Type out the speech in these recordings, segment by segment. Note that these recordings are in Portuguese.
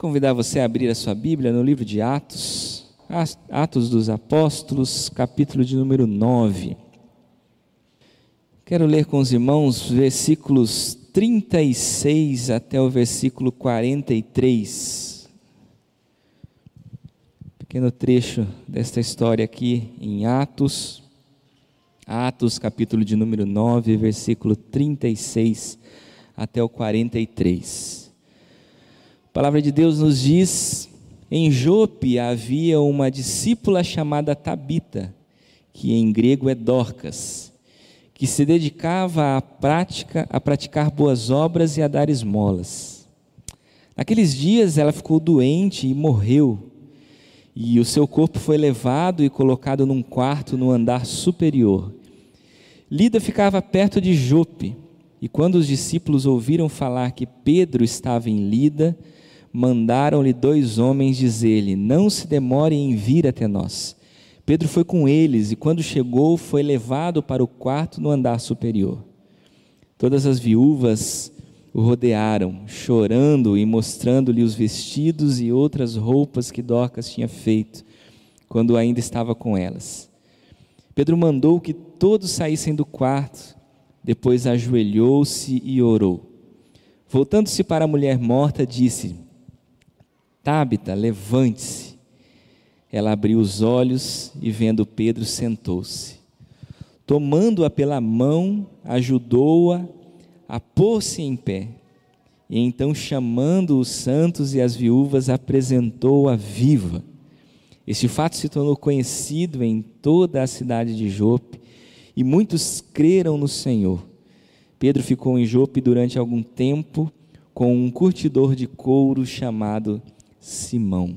convidar você a abrir a sua Bíblia no livro de Atos, Atos dos Apóstolos, capítulo de número 9. Quero ler com os irmãos versículos 36 até o versículo 43. Pequeno trecho desta história aqui em Atos, Atos, capítulo de número 9, versículo 36 até o 43. A palavra de Deus nos diz: em Jope havia uma discípula chamada Tabita, que em grego é Dorcas, que se dedicava à prática, a praticar boas obras e a dar esmolas. Naqueles dias ela ficou doente e morreu, e o seu corpo foi levado e colocado num quarto no andar superior. Lida ficava perto de Jope, e quando os discípulos ouviram falar que Pedro estava em Lida, mandaram-lhe dois homens dizer-lhe: Não se demore em vir até nós. Pedro foi com eles e, quando chegou, foi levado para o quarto no andar superior. Todas as viúvas o rodearam, chorando e mostrando-lhe os vestidos e outras roupas que Dorcas tinha feito, quando ainda estava com elas. Pedro mandou que todos saíssem do quarto, depois ajoelhou-se e orou. Voltando-se para a mulher morta, disse: Tábita, levante-se. Ela abriu os olhos e, vendo Pedro, sentou-se. Tomando-a pela mão, ajudou-a a, a pôr-se em pé. E então, chamando os santos e as viúvas, apresentou-a viva. Este fato se tornou conhecido em toda a cidade de Jope, e muitos creram no Senhor. Pedro ficou em Jope durante algum tempo com um curtidor de couro chamado Simão.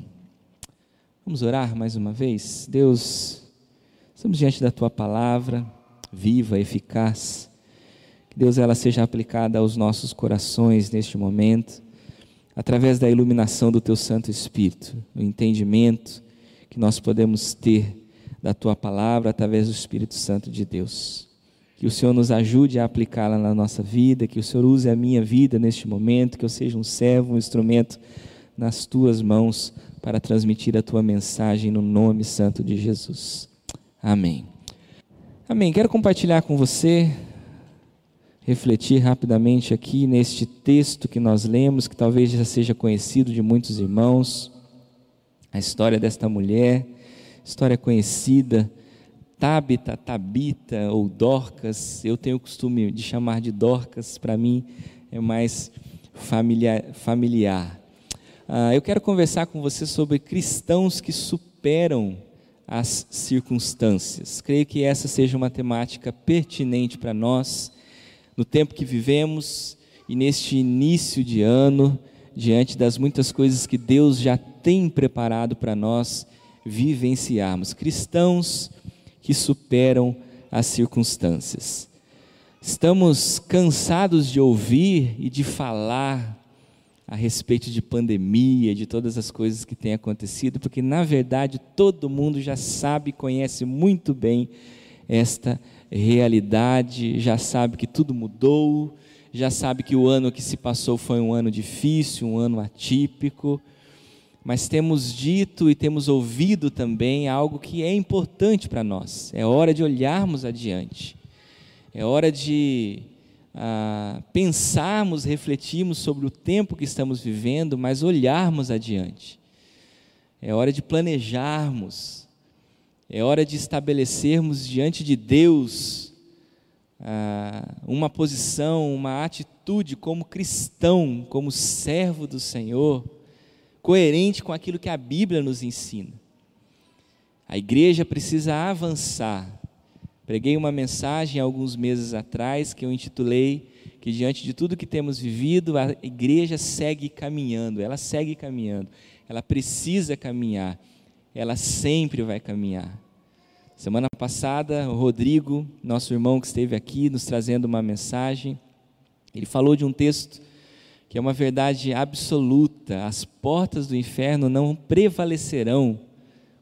Vamos orar mais uma vez? Deus, estamos diante da tua palavra, viva, eficaz. Que Deus ela seja aplicada aos nossos corações neste momento, através da iluminação do teu Santo Espírito, o entendimento que nós podemos ter da tua palavra através do Espírito Santo de Deus. Que o Senhor nos ajude a aplicá-la na nossa vida, que o Senhor use a minha vida neste momento, que eu seja um servo, um instrumento nas tuas mãos para transmitir a tua mensagem no nome santo de Jesus. Amém. Amém. Quero compartilhar com você, refletir rapidamente aqui neste texto que nós lemos, que talvez já seja conhecido de muitos irmãos, a história desta mulher, história conhecida, Tabita, Tabita ou Dorcas, eu tenho o costume de chamar de Dorcas, para mim é mais familiar. familiar. Ah, eu quero conversar com você sobre cristãos que superam as circunstâncias. Creio que essa seja uma temática pertinente para nós, no tempo que vivemos e neste início de ano, diante das muitas coisas que Deus já tem preparado para nós vivenciarmos. Cristãos que superam as circunstâncias. Estamos cansados de ouvir e de falar a respeito de pandemia, de todas as coisas que têm acontecido, porque na verdade todo mundo já sabe, conhece muito bem esta realidade, já sabe que tudo mudou, já sabe que o ano que se passou foi um ano difícil, um ano atípico, mas temos dito e temos ouvido também algo que é importante para nós. É hora de olharmos adiante. É hora de ah, pensarmos, refletirmos sobre o tempo que estamos vivendo, mas olharmos adiante. É hora de planejarmos, é hora de estabelecermos diante de Deus ah, uma posição, uma atitude como cristão, como servo do Senhor, coerente com aquilo que a Bíblia nos ensina. A igreja precisa avançar Preguei uma mensagem alguns meses atrás que eu intitulei que diante de tudo que temos vivido, a igreja segue caminhando, ela segue caminhando, ela precisa caminhar, ela sempre vai caminhar. Semana passada, o Rodrigo, nosso irmão que esteve aqui, nos trazendo uma mensagem, ele falou de um texto que é uma verdade absoluta: as portas do inferno não prevalecerão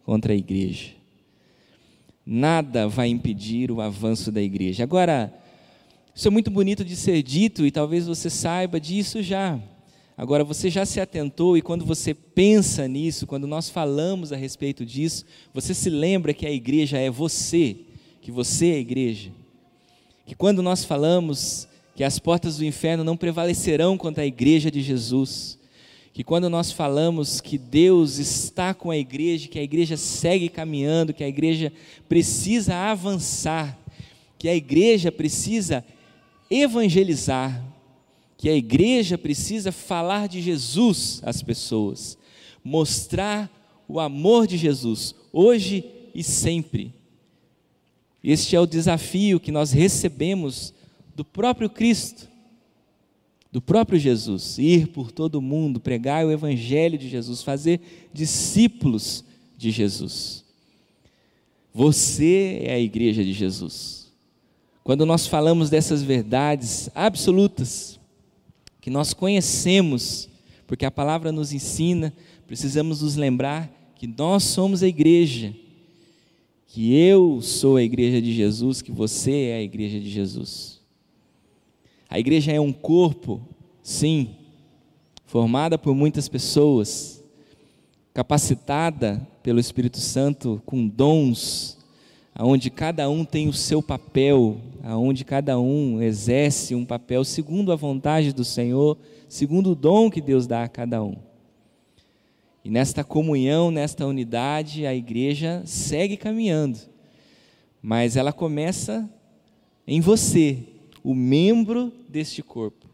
contra a igreja nada vai impedir o avanço da igreja. Agora, isso é muito bonito de ser dito e talvez você saiba disso já. Agora, você já se atentou e quando você pensa nisso, quando nós falamos a respeito disso, você se lembra que a igreja é você, que você é a igreja. Que quando nós falamos que as portas do inferno não prevalecerão contra a igreja de Jesus, que quando nós falamos que Deus está com a igreja, que a igreja segue caminhando, que a igreja precisa avançar, que a igreja precisa evangelizar, que a igreja precisa falar de Jesus às pessoas, mostrar o amor de Jesus, hoje e sempre. Este é o desafio que nós recebemos do próprio Cristo do próprio Jesus, ir por todo o mundo, pregar o evangelho de Jesus, fazer discípulos de Jesus. Você é a igreja de Jesus. Quando nós falamos dessas verdades absolutas, que nós conhecemos, porque a palavra nos ensina, precisamos nos lembrar que nós somos a igreja, que eu sou a igreja de Jesus, que você é a igreja de Jesus. A igreja é um corpo, sim, formada por muitas pessoas, capacitada pelo Espírito Santo com dons, aonde cada um tem o seu papel, aonde cada um exerce um papel segundo a vontade do Senhor, segundo o dom que Deus dá a cada um. E nesta comunhão, nesta unidade, a igreja segue caminhando, mas ela começa em você, o membro deste corpo,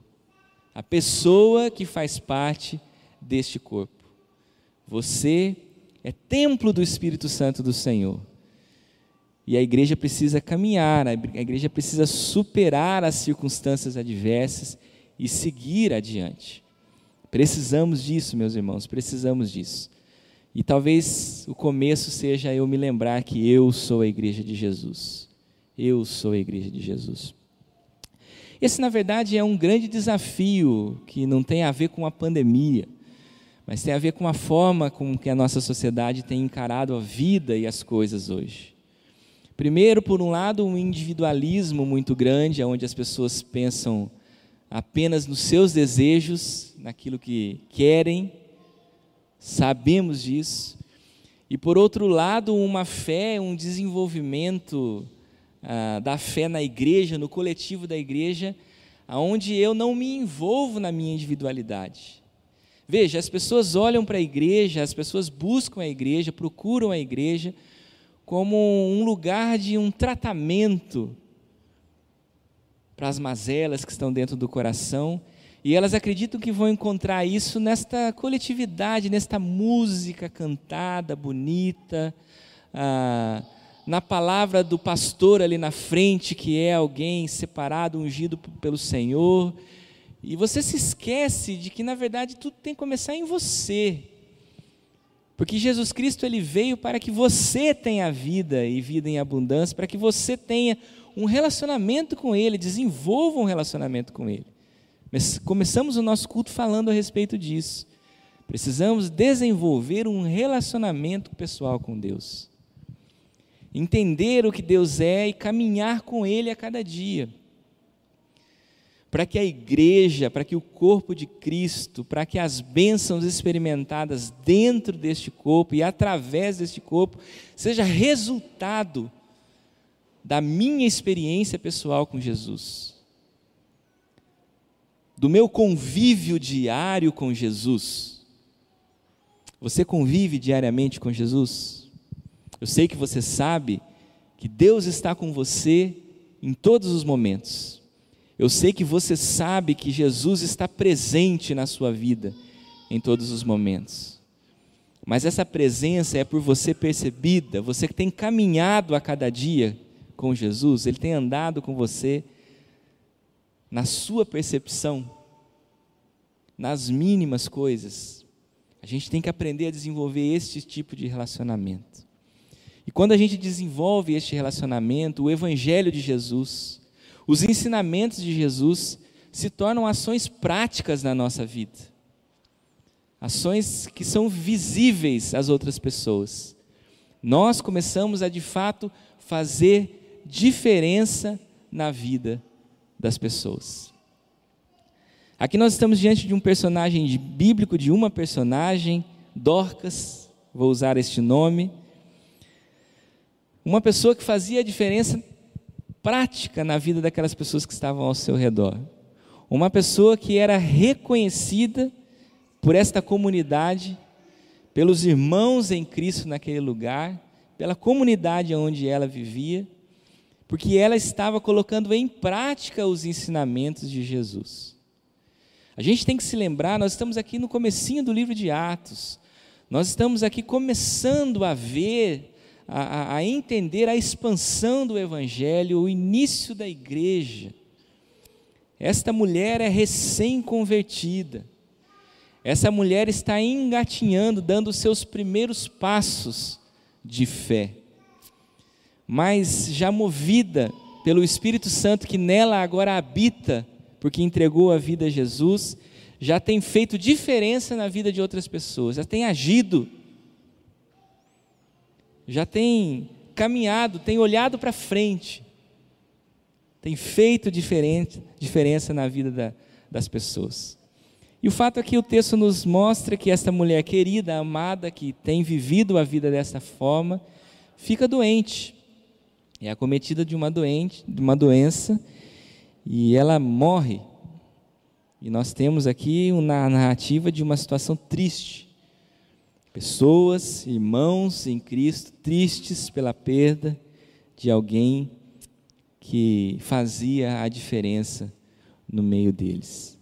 a pessoa que faz parte deste corpo. Você é templo do Espírito Santo do Senhor. E a igreja precisa caminhar, a igreja precisa superar as circunstâncias adversas e seguir adiante. Precisamos disso, meus irmãos, precisamos disso. E talvez o começo seja eu me lembrar que eu sou a igreja de Jesus. Eu sou a igreja de Jesus. Esse, na verdade, é um grande desafio que não tem a ver com a pandemia, mas tem a ver com a forma com que a nossa sociedade tem encarado a vida e as coisas hoje. Primeiro, por um lado, um individualismo muito grande, onde as pessoas pensam apenas nos seus desejos, naquilo que querem, sabemos disso. E por outro lado, uma fé, um desenvolvimento ah, da fé na igreja, no coletivo da igreja, aonde eu não me envolvo na minha individualidade. Veja, as pessoas olham para a igreja, as pessoas buscam a igreja, procuram a igreja como um lugar de um tratamento para as mazelas que estão dentro do coração, e elas acreditam que vão encontrar isso nesta coletividade, nesta música cantada, bonita, ah, na palavra do pastor ali na frente, que é alguém separado, ungido pelo Senhor, e você se esquece de que na verdade tudo tem que começar em você. Porque Jesus Cristo ele veio para que você tenha vida e vida em abundância, para que você tenha um relacionamento com ele, desenvolva um relacionamento com ele. Mas começamos o nosso culto falando a respeito disso. Precisamos desenvolver um relacionamento pessoal com Deus entender o que Deus é e caminhar com Ele a cada dia. Para que a igreja, para que o corpo de Cristo, para que as bênçãos experimentadas dentro deste corpo e através deste corpo, seja resultado da minha experiência pessoal com Jesus, do meu convívio diário com Jesus. Você convive diariamente com Jesus? Eu sei que você sabe que Deus está com você em todos os momentos. Eu sei que você sabe que Jesus está presente na sua vida em todos os momentos. Mas essa presença é por você percebida, você que tem caminhado a cada dia com Jesus, Ele tem andado com você na sua percepção, nas mínimas coisas. A gente tem que aprender a desenvolver este tipo de relacionamento. E quando a gente desenvolve este relacionamento, o Evangelho de Jesus, os ensinamentos de Jesus se tornam ações práticas na nossa vida, ações que são visíveis às outras pessoas. Nós começamos a de fato fazer diferença na vida das pessoas. Aqui nós estamos diante de um personagem bíblico, de uma personagem, Dorcas, vou usar este nome. Uma pessoa que fazia a diferença prática na vida daquelas pessoas que estavam ao seu redor. Uma pessoa que era reconhecida por esta comunidade, pelos irmãos em Cristo naquele lugar, pela comunidade onde ela vivia, porque ela estava colocando em prática os ensinamentos de Jesus. A gente tem que se lembrar, nós estamos aqui no comecinho do livro de Atos. Nós estamos aqui começando a ver, a, a entender a expansão do Evangelho, o início da igreja. Esta mulher é recém-convertida. Essa mulher está engatinhando, dando seus primeiros passos de fé. Mas já movida pelo Espírito Santo que nela agora habita, porque entregou a vida a Jesus, já tem feito diferença na vida de outras pessoas, já tem agido, já tem caminhado, tem olhado para frente, tem feito diferente, diferença na vida da, das pessoas. E o fato é que o texto nos mostra que esta mulher querida, amada, que tem vivido a vida dessa forma, fica doente. É acometida de uma doente, de uma doença, e ela morre. E nós temos aqui uma narrativa de uma situação triste. Pessoas, irmãos em Cristo, tristes pela perda de alguém que fazia a diferença no meio deles.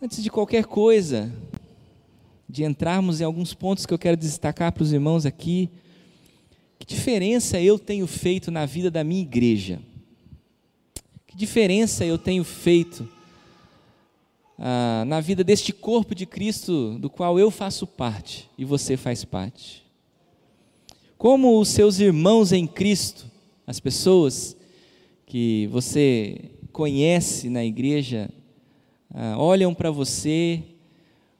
Antes de qualquer coisa, de entrarmos em alguns pontos que eu quero destacar para os irmãos aqui, que diferença eu tenho feito na vida da minha igreja? Que diferença eu tenho feito ah, na vida deste corpo de Cristo do qual eu faço parte e você faz parte? Como os seus irmãos em Cristo, as pessoas que você conhece na igreja, ah, olham para você,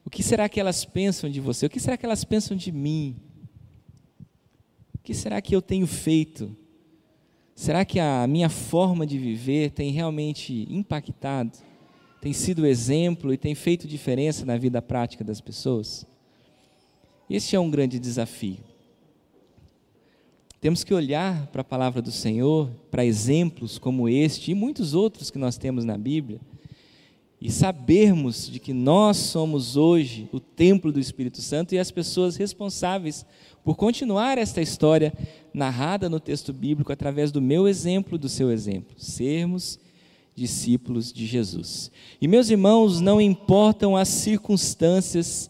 o que será que elas pensam de você? O que será que elas pensam de mim? O que será que eu tenho feito? Será que a minha forma de viver tem realmente impactado, tem sido exemplo e tem feito diferença na vida prática das pessoas? Este é um grande desafio. Temos que olhar para a palavra do Senhor, para exemplos como este e muitos outros que nós temos na Bíblia e sabermos de que nós somos hoje o templo do Espírito Santo e as pessoas responsáveis por continuar esta história narrada no texto bíblico através do meu exemplo, do seu exemplo, sermos discípulos de Jesus. E meus irmãos, não importam as circunstâncias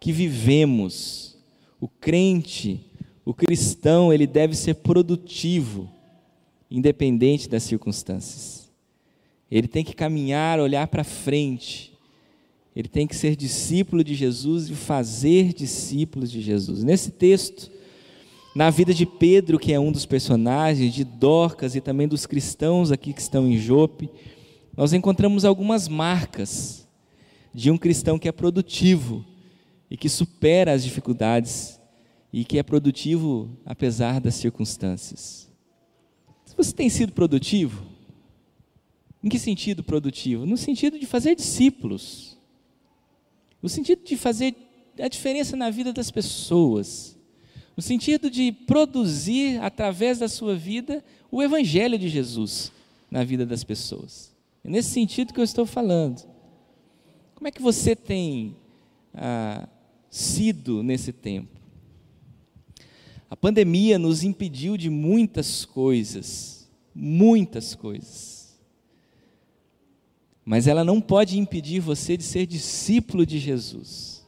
que vivemos, o crente, o cristão, ele deve ser produtivo, independente das circunstâncias. Ele tem que caminhar, olhar para frente. Ele tem que ser discípulo de Jesus e fazer discípulos de Jesus. Nesse texto, na vida de Pedro, que é um dos personagens, de Dorcas e também dos cristãos aqui que estão em Jope, nós encontramos algumas marcas de um cristão que é produtivo e que supera as dificuldades e que é produtivo apesar das circunstâncias. Você tem sido produtivo? Em que sentido produtivo? No sentido de fazer discípulos. No sentido de fazer a diferença na vida das pessoas. No sentido de produzir, através da sua vida, o Evangelho de Jesus na vida das pessoas. É nesse sentido que eu estou falando. Como é que você tem ah, sido nesse tempo? A pandemia nos impediu de muitas coisas, muitas coisas mas ela não pode impedir você de ser discípulo de Jesus.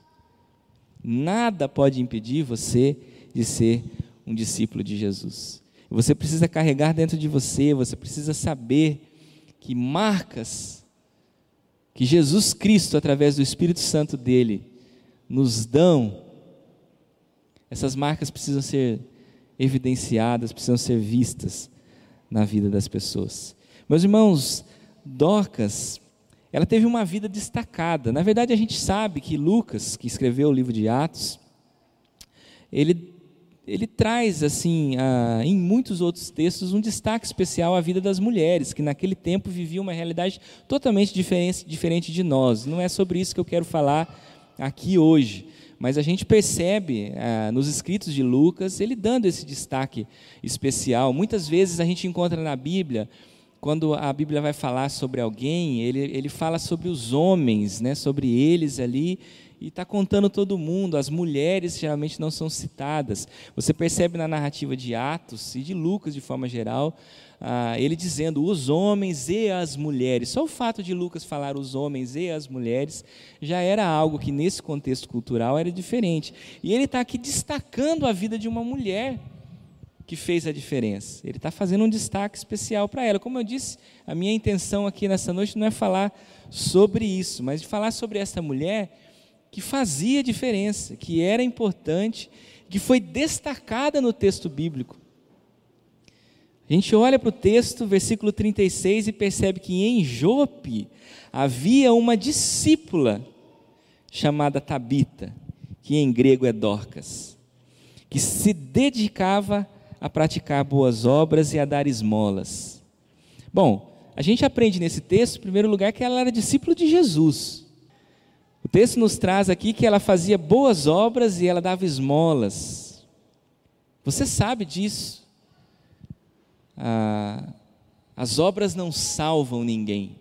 Nada pode impedir você de ser um discípulo de Jesus. Você precisa carregar dentro de você, você precisa saber que marcas que Jesus Cristo, através do Espírito Santo dele, nos dão, essas marcas precisam ser evidenciadas, precisam ser vistas na vida das pessoas. Meus irmãos, Dorcas ela teve uma vida destacada. Na verdade, a gente sabe que Lucas, que escreveu o livro de Atos, ele, ele traz, assim, a, em muitos outros textos, um destaque especial à vida das mulheres, que naquele tempo viviam uma realidade totalmente diferente, diferente de nós. Não é sobre isso que eu quero falar aqui hoje, mas a gente percebe ah, nos escritos de Lucas ele dando esse destaque especial. Muitas vezes a gente encontra na Bíblia, quando a Bíblia vai falar sobre alguém, ele, ele fala sobre os homens, né, sobre eles ali, e está contando todo mundo, as mulheres geralmente não são citadas. Você percebe na narrativa de Atos e de Lucas de forma geral, ah, ele dizendo os homens e as mulheres. Só o fato de Lucas falar os homens e as mulheres já era algo que nesse contexto cultural era diferente. E ele está aqui destacando a vida de uma mulher que fez a diferença. Ele está fazendo um destaque especial para ela. Como eu disse, a minha intenção aqui nessa noite não é falar sobre isso, mas de falar sobre essa mulher que fazia diferença, que era importante, que foi destacada no texto bíblico. A gente olha para o texto, versículo 36, e percebe que em Jope havia uma discípula chamada Tabita, que em grego é Dorcas, que se dedicava a praticar boas obras e a dar esmolas. Bom, a gente aprende nesse texto, em primeiro lugar, que ela era discípula de Jesus. O texto nos traz aqui que ela fazia boas obras e ela dava esmolas. Você sabe disso. Ah, as obras não salvam ninguém,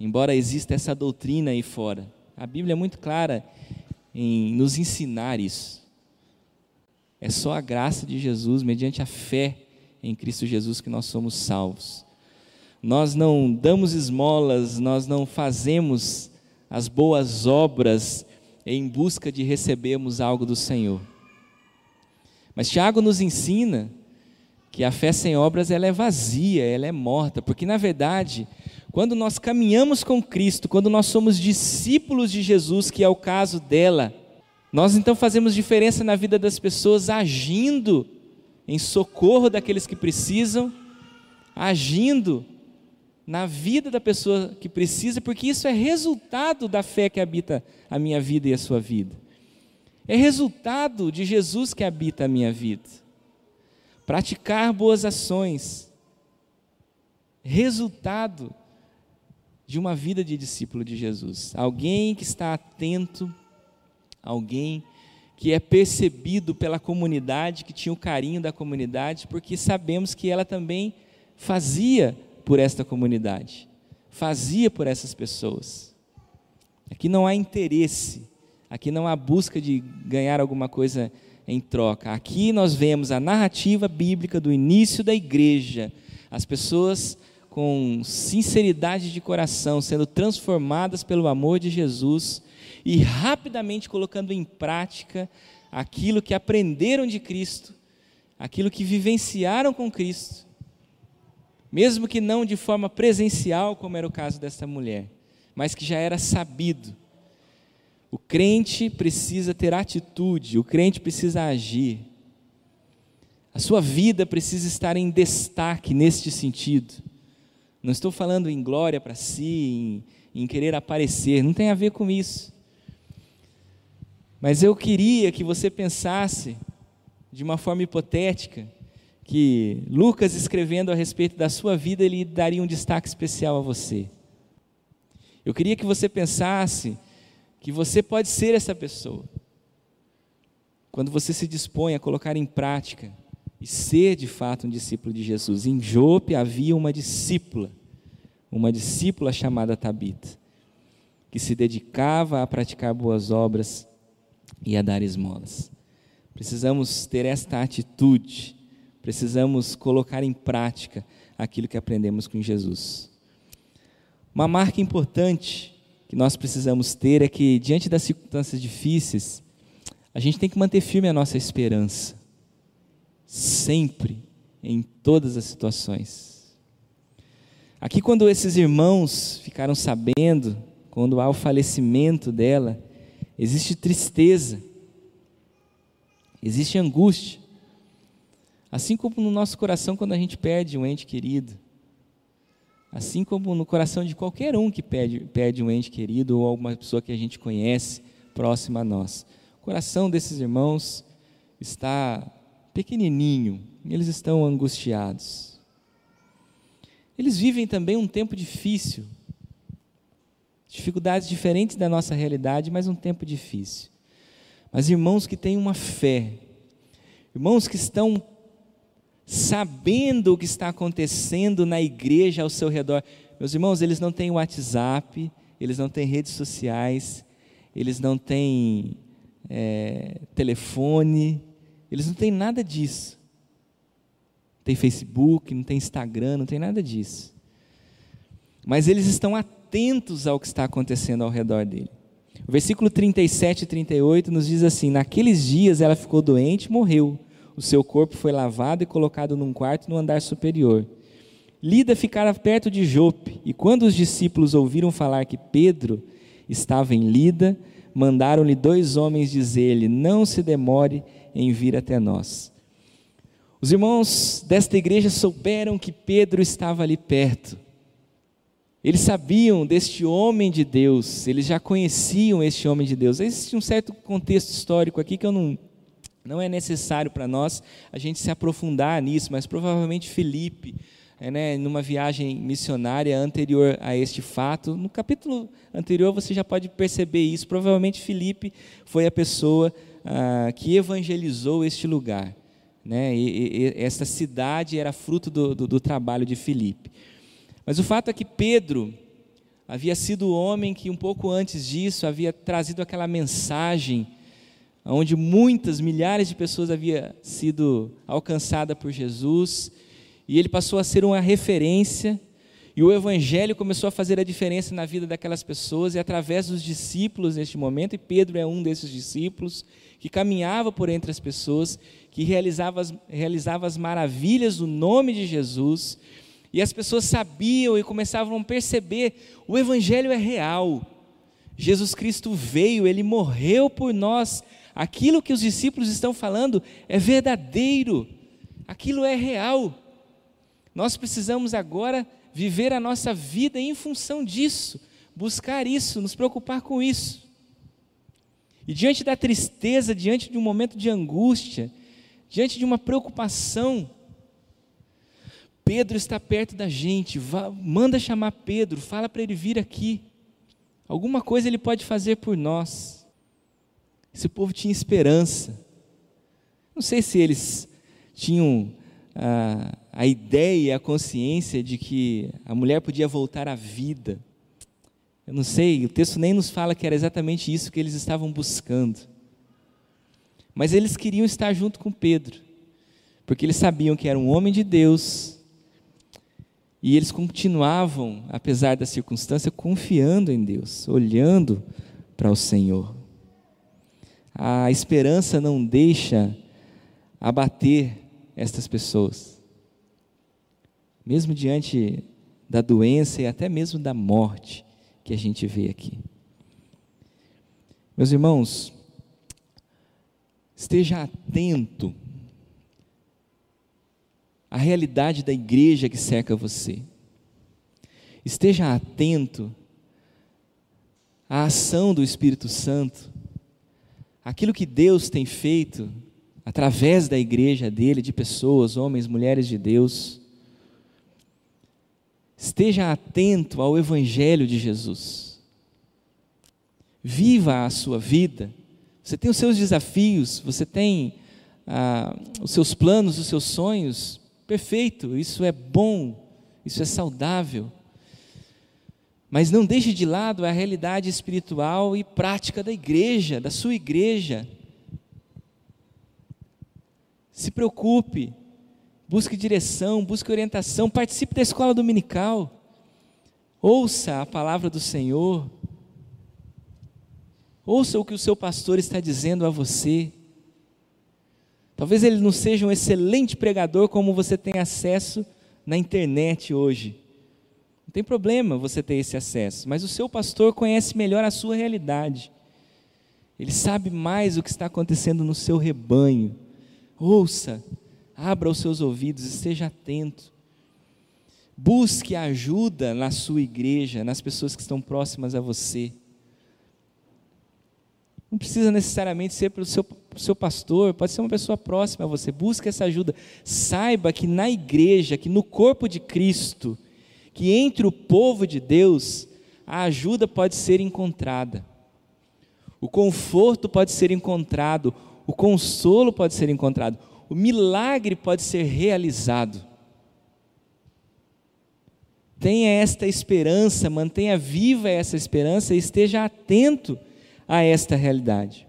embora exista essa doutrina aí fora. A Bíblia é muito clara em nos ensinar isso. É só a graça de Jesus, mediante a fé em Cristo Jesus, que nós somos salvos. Nós não damos esmolas, nós não fazemos as boas obras em busca de recebermos algo do Senhor. Mas Tiago nos ensina que a fé sem obras ela é vazia, ela é morta, porque na verdade, quando nós caminhamos com Cristo, quando nós somos discípulos de Jesus, que é o caso dela, nós então fazemos diferença na vida das pessoas agindo em socorro daqueles que precisam, agindo na vida da pessoa que precisa, porque isso é resultado da fé que habita a minha vida e a sua vida. É resultado de Jesus que habita a minha vida. Praticar boas ações, resultado de uma vida de discípulo de Jesus. Alguém que está atento, alguém que é percebido pela comunidade, que tinha o carinho da comunidade, porque sabemos que ela também fazia por esta comunidade, fazia por essas pessoas. Aqui não há interesse, aqui não há busca de ganhar alguma coisa em troca. Aqui nós vemos a narrativa bíblica do início da igreja, as pessoas com sinceridade de coração sendo transformadas pelo amor de Jesus e rapidamente colocando em prática aquilo que aprenderam de Cristo, aquilo que vivenciaram com Cristo mesmo que não de forma presencial, como era o caso dessa mulher, mas que já era sabido. O crente precisa ter atitude, o crente precisa agir. A sua vida precisa estar em destaque neste sentido. Não estou falando em glória para si, em, em querer aparecer, não tem a ver com isso. Mas eu queria que você pensasse de uma forma hipotética que Lucas, escrevendo a respeito da sua vida, ele daria um destaque especial a você. Eu queria que você pensasse que você pode ser essa pessoa. Quando você se dispõe a colocar em prática e ser de fato um discípulo de Jesus. Em Jope havia uma discípula, uma discípula chamada Tabita, que se dedicava a praticar boas obras e a dar esmolas. Precisamos ter esta atitude precisamos colocar em prática aquilo que aprendemos com Jesus. Uma marca importante que nós precisamos ter é que, diante das circunstâncias difíceis, a gente tem que manter firme a nossa esperança, sempre, em todas as situações. Aqui, quando esses irmãos ficaram sabendo, quando há o falecimento dela, existe tristeza, existe angústia, Assim como no nosso coração quando a gente perde um ente querido. Assim como no coração de qualquer um que perde um ente querido ou alguma pessoa que a gente conhece próxima a nós. O coração desses irmãos está pequenininho, eles estão angustiados. Eles vivem também um tempo difícil, dificuldades diferentes da nossa realidade, mas um tempo difícil. Mas irmãos que têm uma fé, irmãos que estão sabendo o que está acontecendo na igreja ao seu redor. Meus irmãos, eles não têm WhatsApp, eles não têm redes sociais, eles não têm é, telefone, eles não têm nada disso. Não tem Facebook, não tem Instagram, não tem nada disso. Mas eles estão atentos ao que está acontecendo ao redor dele. O versículo 37 e 38 nos diz assim: Naqueles dias ela ficou doente e morreu. O seu corpo foi lavado e colocado num quarto no andar superior. Lida ficara perto de Jope, e quando os discípulos ouviram falar que Pedro estava em Lida, mandaram-lhe dois homens dizer-lhe: Não se demore em vir até nós. Os irmãos desta igreja souberam que Pedro estava ali perto. Eles sabiam deste homem de Deus, eles já conheciam este homem de Deus. Existe um certo contexto histórico aqui que eu não, não é necessário para nós a gente se aprofundar nisso, mas provavelmente Felipe é, né, numa viagem missionária anterior a este fato. No capítulo anterior você já pode perceber isso. Provavelmente Filipe foi a pessoa ah, que evangelizou este lugar. Né? E, e, essa cidade era fruto do, do, do trabalho de Filipe. Mas o fato é que Pedro havia sido o homem que um pouco antes disso havia trazido aquela mensagem onde muitas, milhares de pessoas haviam sido alcançadas por Jesus e ele passou a ser uma referência, e o Evangelho começou a fazer a diferença na vida daquelas pessoas, e através dos discípulos neste momento, e Pedro é um desses discípulos, que caminhava por entre as pessoas, que realizava as, realizava as maravilhas do nome de Jesus, e as pessoas sabiam e começavam a perceber: o Evangelho é real, Jesus Cristo veio, ele morreu por nós, aquilo que os discípulos estão falando é verdadeiro, aquilo é real. Nós precisamos agora viver a nossa vida em função disso, buscar isso, nos preocupar com isso. E diante da tristeza, diante de um momento de angústia, diante de uma preocupação, Pedro está perto da gente, vá, manda chamar Pedro, fala para ele vir aqui. Alguma coisa ele pode fazer por nós. Esse povo tinha esperança. Não sei se eles tinham ah, a ideia, a consciência de que a mulher podia voltar à vida. Eu não sei, o texto nem nos fala que era exatamente isso que eles estavam buscando. Mas eles queriam estar junto com Pedro, porque eles sabiam que era um homem de Deus, e eles continuavam, apesar da circunstância, confiando em Deus, olhando para o Senhor. A esperança não deixa abater estas pessoas mesmo diante da doença e até mesmo da morte que a gente vê aqui. Meus irmãos, esteja atento à realidade da igreja que cerca você. Esteja atento à ação do Espírito Santo, aquilo que Deus tem feito através da igreja dele, de pessoas, homens, mulheres de Deus Esteja atento ao Evangelho de Jesus. Viva a sua vida. Você tem os seus desafios, você tem ah, os seus planos, os seus sonhos. Perfeito, isso é bom, isso é saudável. Mas não deixe de lado a realidade espiritual e prática da igreja, da sua igreja. Se preocupe busque direção, busque orientação, participe da escola dominical, ouça a palavra do Senhor, ouça o que o seu pastor está dizendo a você. Talvez ele não seja um excelente pregador como você tem acesso na internet hoje. Tem problema você ter esse acesso, mas o seu pastor conhece melhor a sua realidade. Ele sabe mais o que está acontecendo no seu rebanho. Ouça, Abra os seus ouvidos, esteja atento. Busque ajuda na sua igreja, nas pessoas que estão próximas a você. Não precisa necessariamente ser pelo seu, seu pastor, pode ser uma pessoa próxima a você. Busque essa ajuda. Saiba que na igreja, que no corpo de Cristo, que entre o povo de Deus, a ajuda pode ser encontrada. O conforto pode ser encontrado, o consolo pode ser encontrado, o milagre pode ser realizado. Tenha esta esperança, mantenha viva essa esperança e esteja atento a esta realidade.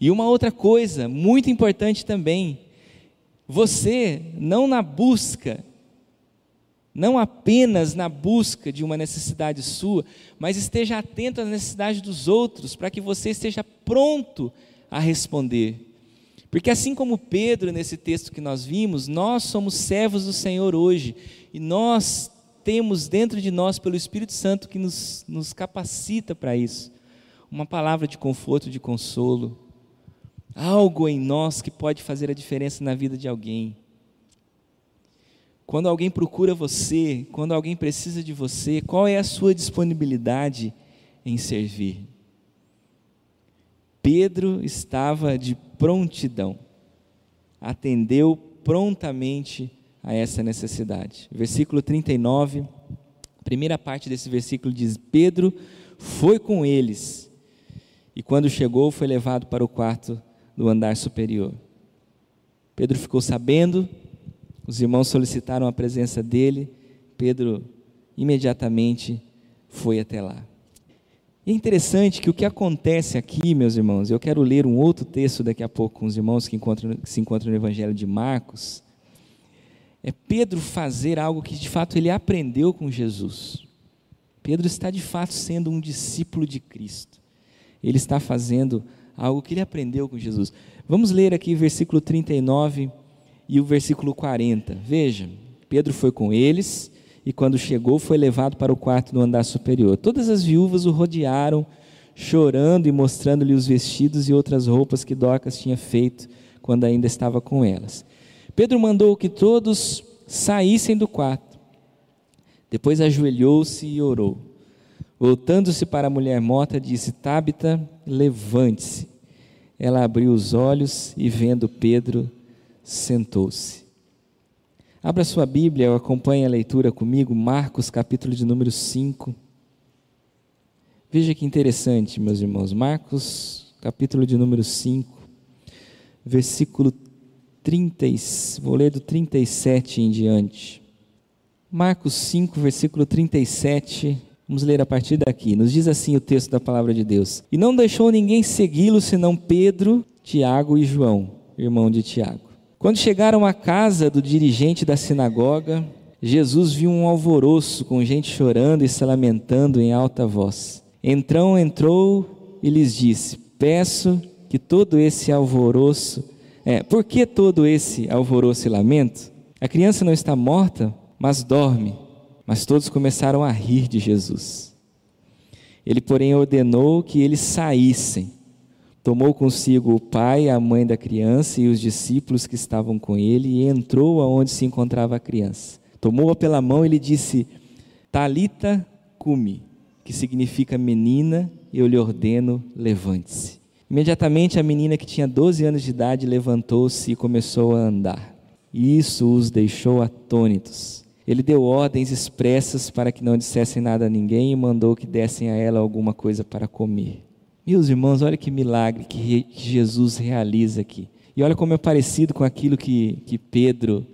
E uma outra coisa muito importante também, você não na busca, não apenas na busca de uma necessidade sua, mas esteja atento às necessidades dos outros, para que você esteja pronto a responder. Porque assim como Pedro, nesse texto que nós vimos, nós somos servos do Senhor hoje, e nós temos dentro de nós, pelo Espírito Santo, que nos, nos capacita para isso, uma palavra de conforto, de consolo, algo em nós que pode fazer a diferença na vida de alguém. Quando alguém procura você, quando alguém precisa de você, qual é a sua disponibilidade em servir? Pedro estava de prontidão, atendeu prontamente a essa necessidade. Versículo 39, a primeira parte desse versículo diz: Pedro foi com eles e quando chegou foi levado para o quarto do andar superior. Pedro ficou sabendo, os irmãos solicitaram a presença dele, Pedro imediatamente foi até lá. E é interessante que o que acontece aqui, meus irmãos, eu quero ler um outro texto daqui a pouco com os irmãos que, encontram, que se encontram no Evangelho de Marcos, é Pedro fazer algo que de fato ele aprendeu com Jesus. Pedro está de fato sendo um discípulo de Cristo. Ele está fazendo algo que ele aprendeu com Jesus. Vamos ler aqui versículo 39 e o versículo 40. Veja, Pedro foi com eles e quando chegou foi levado para o quarto do andar superior. Todas as viúvas o rodearam, chorando e mostrando-lhe os vestidos e outras roupas que Dorcas tinha feito quando ainda estava com elas. Pedro mandou que todos saíssem do quarto. Depois ajoelhou-se e orou. Voltando-se para a mulher morta, disse: Tabita, levante-se. Ela abriu os olhos e, vendo Pedro, sentou-se. Abra sua Bíblia, acompanhe a leitura comigo, Marcos, capítulo de número 5. Veja que interessante, meus irmãos. Marcos, capítulo de número 5, versículo 30, vou ler do 37 em diante. Marcos 5, versículo 37. Vamos ler a partir daqui. Nos diz assim o texto da palavra de Deus: E não deixou ninguém segui-lo senão Pedro, Tiago e João, irmão de Tiago. Quando chegaram à casa do dirigente da sinagoga, Jesus viu um alvoroço com gente chorando e se lamentando em alta voz. Então entrou e lhes disse: Peço que todo esse alvoroço, é, por que todo esse alvoroço e lamento? A criança não está morta, mas dorme. Mas todos começaram a rir de Jesus. Ele, porém, ordenou que eles saíssem. Tomou consigo o pai, a mãe da criança e os discípulos que estavam com ele e entrou aonde se encontrava a criança. Tomou-a pela mão e lhe disse: Talita cumi, que significa menina, eu lhe ordeno, levante-se. Imediatamente a menina que tinha 12 anos de idade levantou-se e começou a andar. Isso os deixou atônitos. Ele deu ordens expressas para que não dissessem nada a ninguém e mandou que dessem a ela alguma coisa para comer. Meus irmãos, olha que milagre que Jesus realiza aqui. E olha como é parecido com aquilo que, que Pedro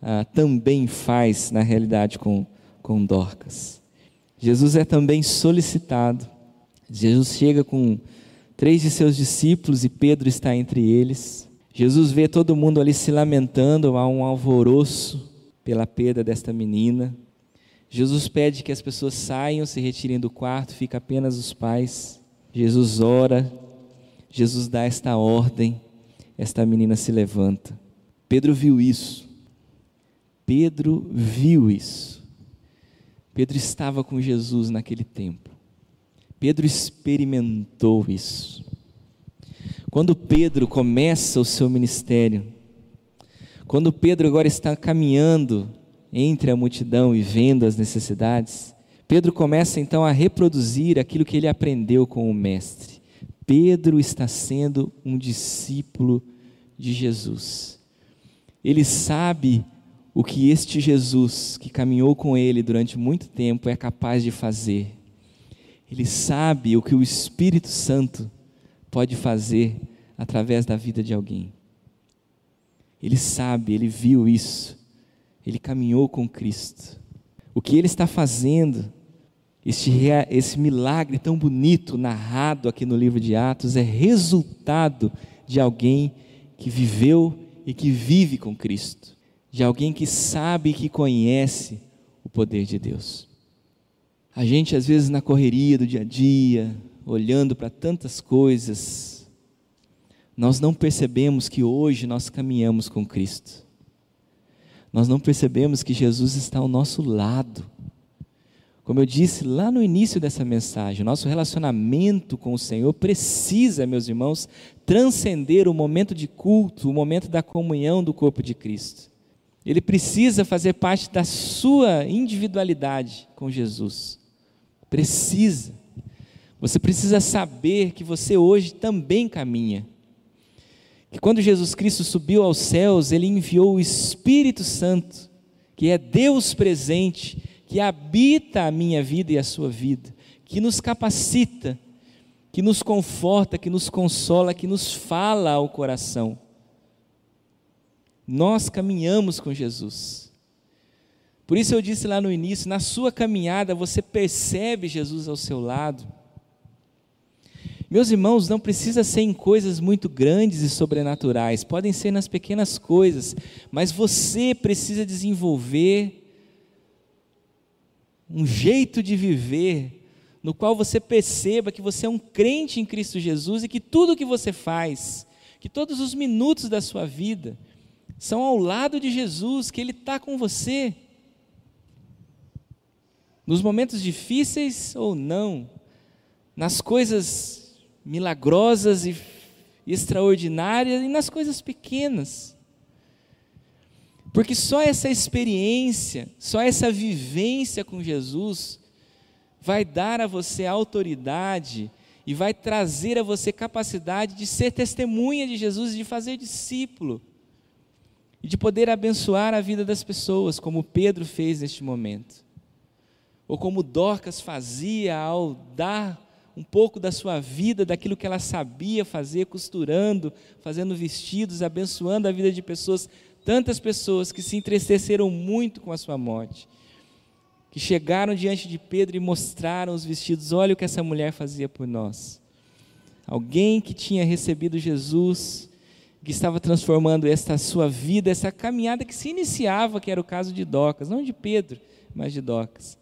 ah, também faz na realidade com, com Dorcas. Jesus é também solicitado. Jesus chega com três de seus discípulos e Pedro está entre eles. Jesus vê todo mundo ali se lamentando, há um alvoroço pela perda desta menina. Jesus pede que as pessoas saiam, se retirem do quarto, fica apenas os pais. Jesus ora, Jesus dá esta ordem, esta menina se levanta. Pedro viu isso. Pedro viu isso. Pedro estava com Jesus naquele tempo. Pedro experimentou isso. Quando Pedro começa o seu ministério, quando Pedro agora está caminhando entre a multidão e vendo as necessidades, Pedro começa então a reproduzir aquilo que ele aprendeu com o Mestre. Pedro está sendo um discípulo de Jesus. Ele sabe o que este Jesus, que caminhou com ele durante muito tempo, é capaz de fazer. Ele sabe o que o Espírito Santo pode fazer através da vida de alguém. Ele sabe, ele viu isso. Ele caminhou com Cristo. O que ele está fazendo, este, esse milagre tão bonito narrado aqui no livro de Atos, é resultado de alguém que viveu e que vive com Cristo, de alguém que sabe e que conhece o poder de Deus. A gente, às vezes, na correria do dia a dia, olhando para tantas coisas, nós não percebemos que hoje nós caminhamos com Cristo. Nós não percebemos que Jesus está ao nosso lado. Como eu disse lá no início dessa mensagem, nosso relacionamento com o Senhor precisa, meus irmãos, transcender o momento de culto, o momento da comunhão do corpo de Cristo. Ele precisa fazer parte da sua individualidade com Jesus. Precisa. Você precisa saber que você hoje também caminha. Que quando Jesus Cristo subiu aos céus, ele enviou o Espírito Santo, que é Deus presente que habita a minha vida e a sua vida, que nos capacita, que nos conforta, que nos consola, que nos fala ao coração. Nós caminhamos com Jesus. Por isso eu disse lá no início: na sua caminhada você percebe Jesus ao seu lado. Meus irmãos, não precisa ser em coisas muito grandes e sobrenaturais, podem ser nas pequenas coisas, mas você precisa desenvolver um jeito de viver no qual você perceba que você é um crente em Cristo Jesus e que tudo o que você faz, que todos os minutos da sua vida, são ao lado de Jesus, que Ele está com você. Nos momentos difíceis ou não, nas coisas milagrosas e extraordinárias e nas coisas pequenas. Porque só essa experiência, só essa vivência com Jesus vai dar a você autoridade e vai trazer a você capacidade de ser testemunha de Jesus e de fazer discípulo. E de poder abençoar a vida das pessoas, como Pedro fez neste momento. Ou como Dorcas fazia ao dar um pouco da sua vida, daquilo que ela sabia fazer, costurando, fazendo vestidos, abençoando a vida de pessoas tantas pessoas que se entristeceram muito com a sua morte, que chegaram diante de Pedro e mostraram os vestidos: olha o que essa mulher fazia por nós. Alguém que tinha recebido Jesus, que estava transformando esta sua vida, essa caminhada que se iniciava, que era o caso de Docas, não de Pedro, mas de Docas,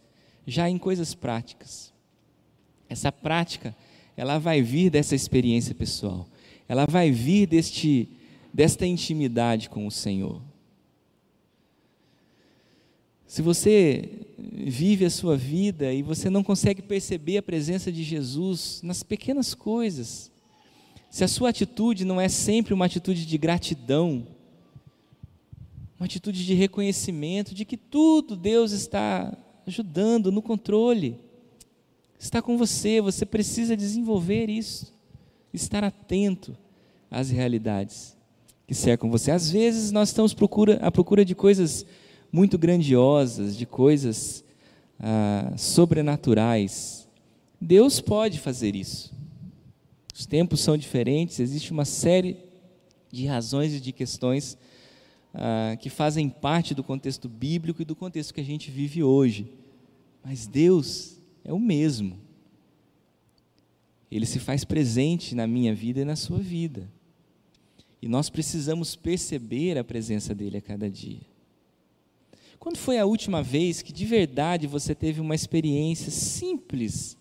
já em coisas práticas. Essa prática, ela vai vir dessa experiência pessoal, ela vai vir deste desta intimidade com o Senhor. Se você vive a sua vida e você não consegue perceber a presença de Jesus nas pequenas coisas, se a sua atitude não é sempre uma atitude de gratidão, uma atitude de reconhecimento de que tudo Deus está ajudando no controle, está com você, você precisa desenvolver isso, estar atento às realidades que cercam você. Às vezes nós estamos procura, à procura de coisas muito grandiosas, de coisas ah, sobrenaturais. Deus pode fazer isso. Os tempos são diferentes, existe uma série de razões e de questões ah, que fazem parte do contexto bíblico e do contexto que a gente vive hoje. Mas Deus é o mesmo. Ele se faz presente na minha vida e na sua vida. E nós precisamos perceber a presença dele a cada dia. Quando foi a última vez que de verdade você teve uma experiência simples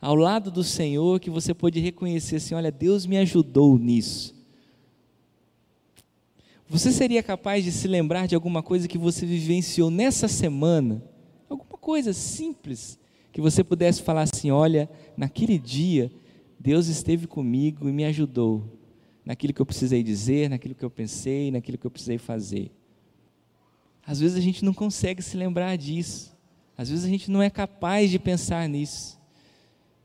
ao lado do Senhor que você pôde reconhecer assim: olha, Deus me ajudou nisso? Você seria capaz de se lembrar de alguma coisa que você vivenciou nessa semana? Alguma coisa simples que você pudesse falar assim: olha, naquele dia Deus esteve comigo e me ajudou naquilo que eu precisei dizer, naquilo que eu pensei, naquilo que eu precisei fazer. Às vezes a gente não consegue se lembrar disso. Às vezes a gente não é capaz de pensar nisso.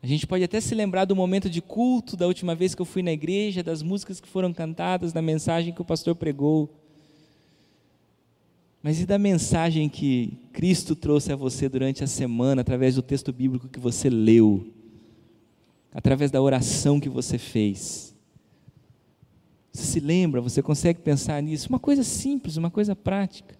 A gente pode até se lembrar do momento de culto, da última vez que eu fui na igreja, das músicas que foram cantadas, da mensagem que o pastor pregou. Mas e da mensagem que Cristo trouxe a você durante a semana, através do texto bíblico que você leu, através da oração que você fez? Você se lembra, você consegue pensar nisso? Uma coisa simples, uma coisa prática.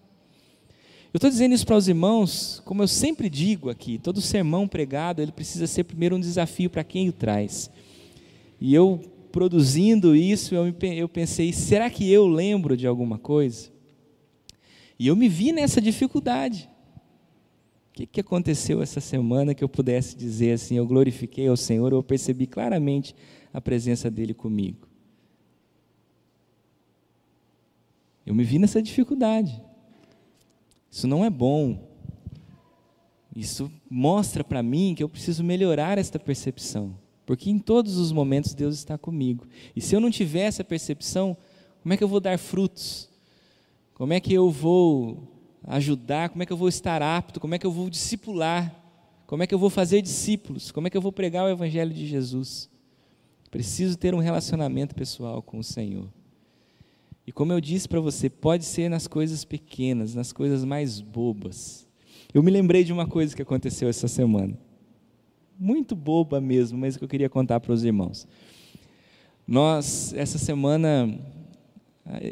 Eu estou dizendo isso para os irmãos, como eu sempre digo aqui, todo sermão pregado, ele precisa ser primeiro um desafio para quem o traz. E eu, produzindo isso, eu, eu pensei, será que eu lembro de alguma coisa? E eu me vi nessa dificuldade. O que, que aconteceu essa semana que eu pudesse dizer assim, eu glorifiquei ao Senhor, eu percebi claramente a presença dEle comigo. Eu me vi nessa dificuldade. Isso não é bom. Isso mostra para mim que eu preciso melhorar esta percepção. Porque em todos os momentos Deus está comigo. E se eu não tiver essa percepção, como é que eu vou dar frutos? Como é que eu vou ajudar? Como é que eu vou estar apto? Como é que eu vou discipular? Como é que eu vou fazer discípulos? Como é que eu vou pregar o Evangelho de Jesus? Preciso ter um relacionamento pessoal com o Senhor. E como eu disse para você, pode ser nas coisas pequenas, nas coisas mais bobas. Eu me lembrei de uma coisa que aconteceu essa semana. Muito boba mesmo, mas que eu queria contar para os irmãos. Nós, essa semana,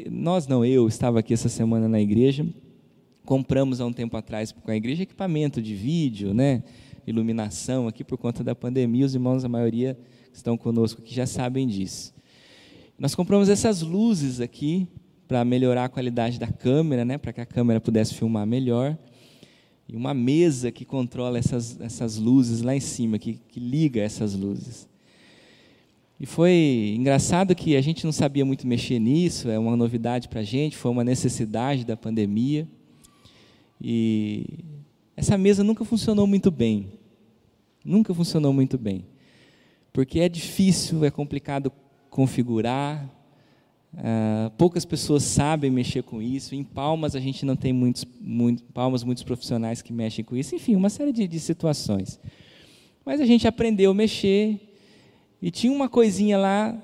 nós não, eu estava aqui essa semana na igreja, compramos há um tempo atrás com a igreja equipamento de vídeo, né, iluminação aqui por conta da pandemia, os irmãos, a maioria que estão conosco aqui já sabem disso. Nós compramos essas luzes aqui para melhorar a qualidade da câmera, né, para que a câmera pudesse filmar melhor. E uma mesa que controla essas, essas luzes lá em cima, que, que liga essas luzes. E foi engraçado que a gente não sabia muito mexer nisso, é uma novidade para a gente, foi uma necessidade da pandemia. E essa mesa nunca funcionou muito bem. Nunca funcionou muito bem. Porque é difícil, é complicado configurar. Uh, poucas pessoas sabem mexer com isso. Em Palmas a gente não tem muitos, muito, Palmas muitos profissionais que mexem com isso. Enfim, uma série de, de situações. Mas a gente aprendeu a mexer e tinha uma coisinha lá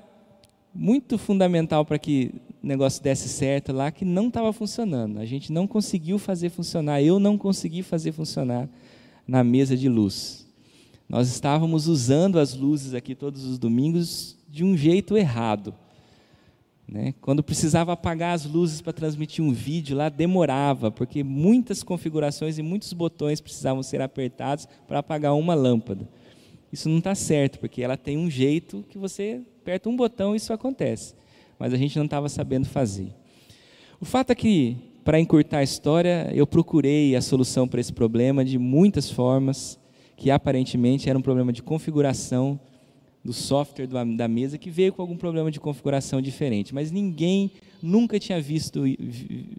muito fundamental para que o negócio desse certo lá que não estava funcionando. A gente não conseguiu fazer funcionar. Eu não consegui fazer funcionar na mesa de luz. Nós estávamos usando as luzes aqui todos os domingos de um jeito errado. Né? Quando precisava apagar as luzes para transmitir um vídeo lá, demorava, porque muitas configurações e muitos botões precisavam ser apertados para apagar uma lâmpada. Isso não está certo, porque ela tem um jeito que você aperta um botão e isso acontece. Mas a gente não estava sabendo fazer. O fato é que, para encurtar a história, eu procurei a solução para esse problema de muitas formas, que aparentemente era um problema de configuração do software da mesa que veio com algum problema de configuração diferente, mas ninguém nunca tinha visto,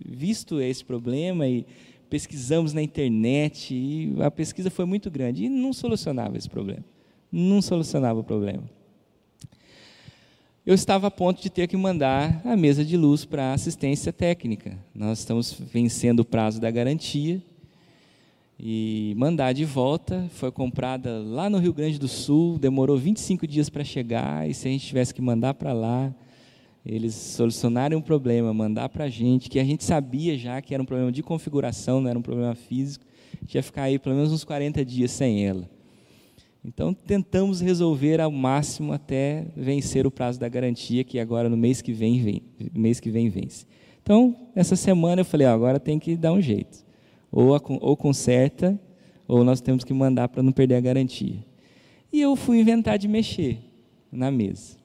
visto esse problema e pesquisamos na internet e a pesquisa foi muito grande e não solucionava esse problema. Não solucionava o problema. Eu estava a ponto de ter que mandar a mesa de luz para assistência técnica. Nós estamos vencendo o prazo da garantia e mandar de volta. Foi comprada lá no Rio Grande do Sul, demorou 25 dias para chegar, e se a gente tivesse que mandar para lá, eles solucionarem um problema, mandar para a gente, que a gente sabia já que era um problema de configuração, não era um problema físico, a gente ia ficar aí pelo menos uns 40 dias sem ela. Então tentamos resolver ao máximo até vencer o prazo da garantia, que agora no mês que vem, vem mês que vem vence. Então, essa semana eu falei, ó, agora tem que dar um jeito ou, ou conserta, ou nós temos que mandar para não perder a garantia. E eu fui inventar de mexer na mesa.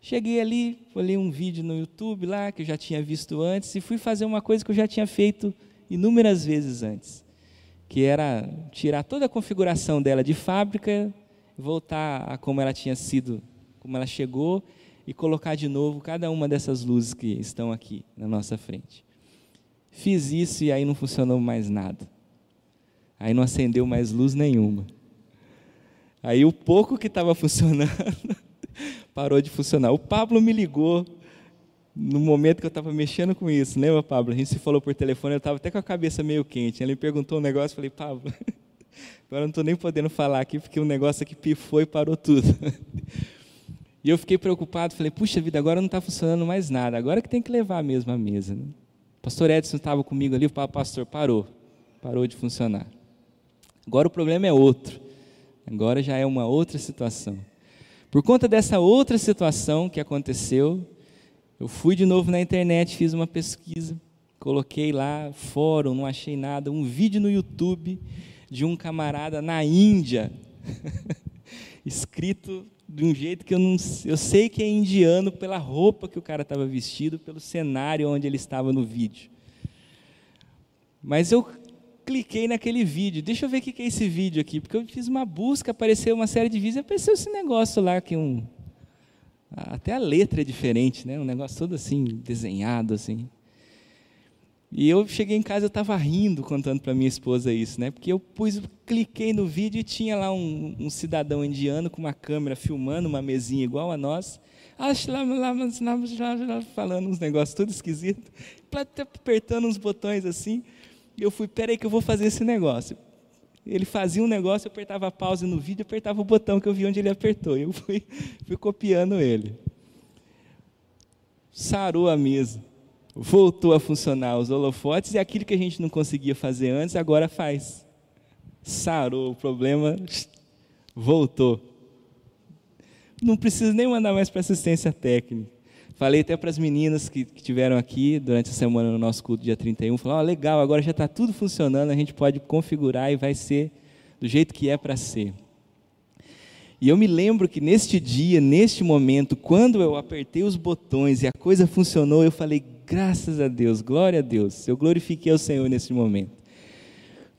Cheguei ali, olhei um vídeo no YouTube lá, que eu já tinha visto antes, e fui fazer uma coisa que eu já tinha feito inúmeras vezes antes, que era tirar toda a configuração dela de fábrica, voltar a como ela tinha sido, como ela chegou, e colocar de novo cada uma dessas luzes que estão aqui na nossa frente. Fiz isso e aí não funcionou mais nada. Aí não acendeu mais luz nenhuma. Aí o pouco que estava funcionando parou de funcionar. O Pablo me ligou no momento que eu estava mexendo com isso. Lembra, Pablo? A gente se falou por telefone, eu estava até com a cabeça meio quente. Ele me perguntou um negócio, eu falei, Pablo, Agora não estou nem podendo falar aqui, porque o negócio aqui pifou e parou tudo. E eu fiquei preocupado, falei, puxa vida, agora não está funcionando mais nada, agora que tem que levar mesmo a mesa. Né? O pastor Edson estava comigo ali, o pastor parou, parou de funcionar. Agora o problema é outro, agora já é uma outra situação. Por conta dessa outra situação que aconteceu, eu fui de novo na internet, fiz uma pesquisa, coloquei lá, fórum, não achei nada, um vídeo no YouTube de um camarada na Índia, escrito de um jeito que eu não eu sei que é indiano pela roupa que o cara estava vestido, pelo cenário onde ele estava no vídeo. Mas eu cliquei naquele vídeo. Deixa eu ver o que é esse vídeo aqui, porque eu fiz uma busca, apareceu uma série de vídeos, e apareceu esse negócio lá que um até a letra é diferente, né? Um negócio todo assim desenhado assim. E eu cheguei em casa, eu estava rindo contando para minha esposa isso, né? Porque eu pus, cliquei no vídeo e tinha lá um, um cidadão indiano com uma câmera filmando uma mesinha igual a nós, falando uns negócios tudo esquisito, apertando uns botões assim. E eu fui, peraí que eu vou fazer esse negócio. Ele fazia um negócio, eu apertava pause no vídeo, apertava o botão que eu vi onde ele apertou. Eu fui, fui copiando ele. Sarou a mesa voltou a funcionar os holofotes e aquilo que a gente não conseguia fazer antes, agora faz. Sarou o problema, voltou. Não preciso nem mandar mais para assistência técnica. Falei até para as meninas que, que tiveram aqui durante a semana no nosso culto dia 31, falaram, oh, legal, agora já está tudo funcionando, a gente pode configurar e vai ser do jeito que é para ser. E eu me lembro que neste dia, neste momento, quando eu apertei os botões e a coisa funcionou, eu falei, graças a Deus, glória a Deus, eu glorifiquei ao Senhor nesse momento.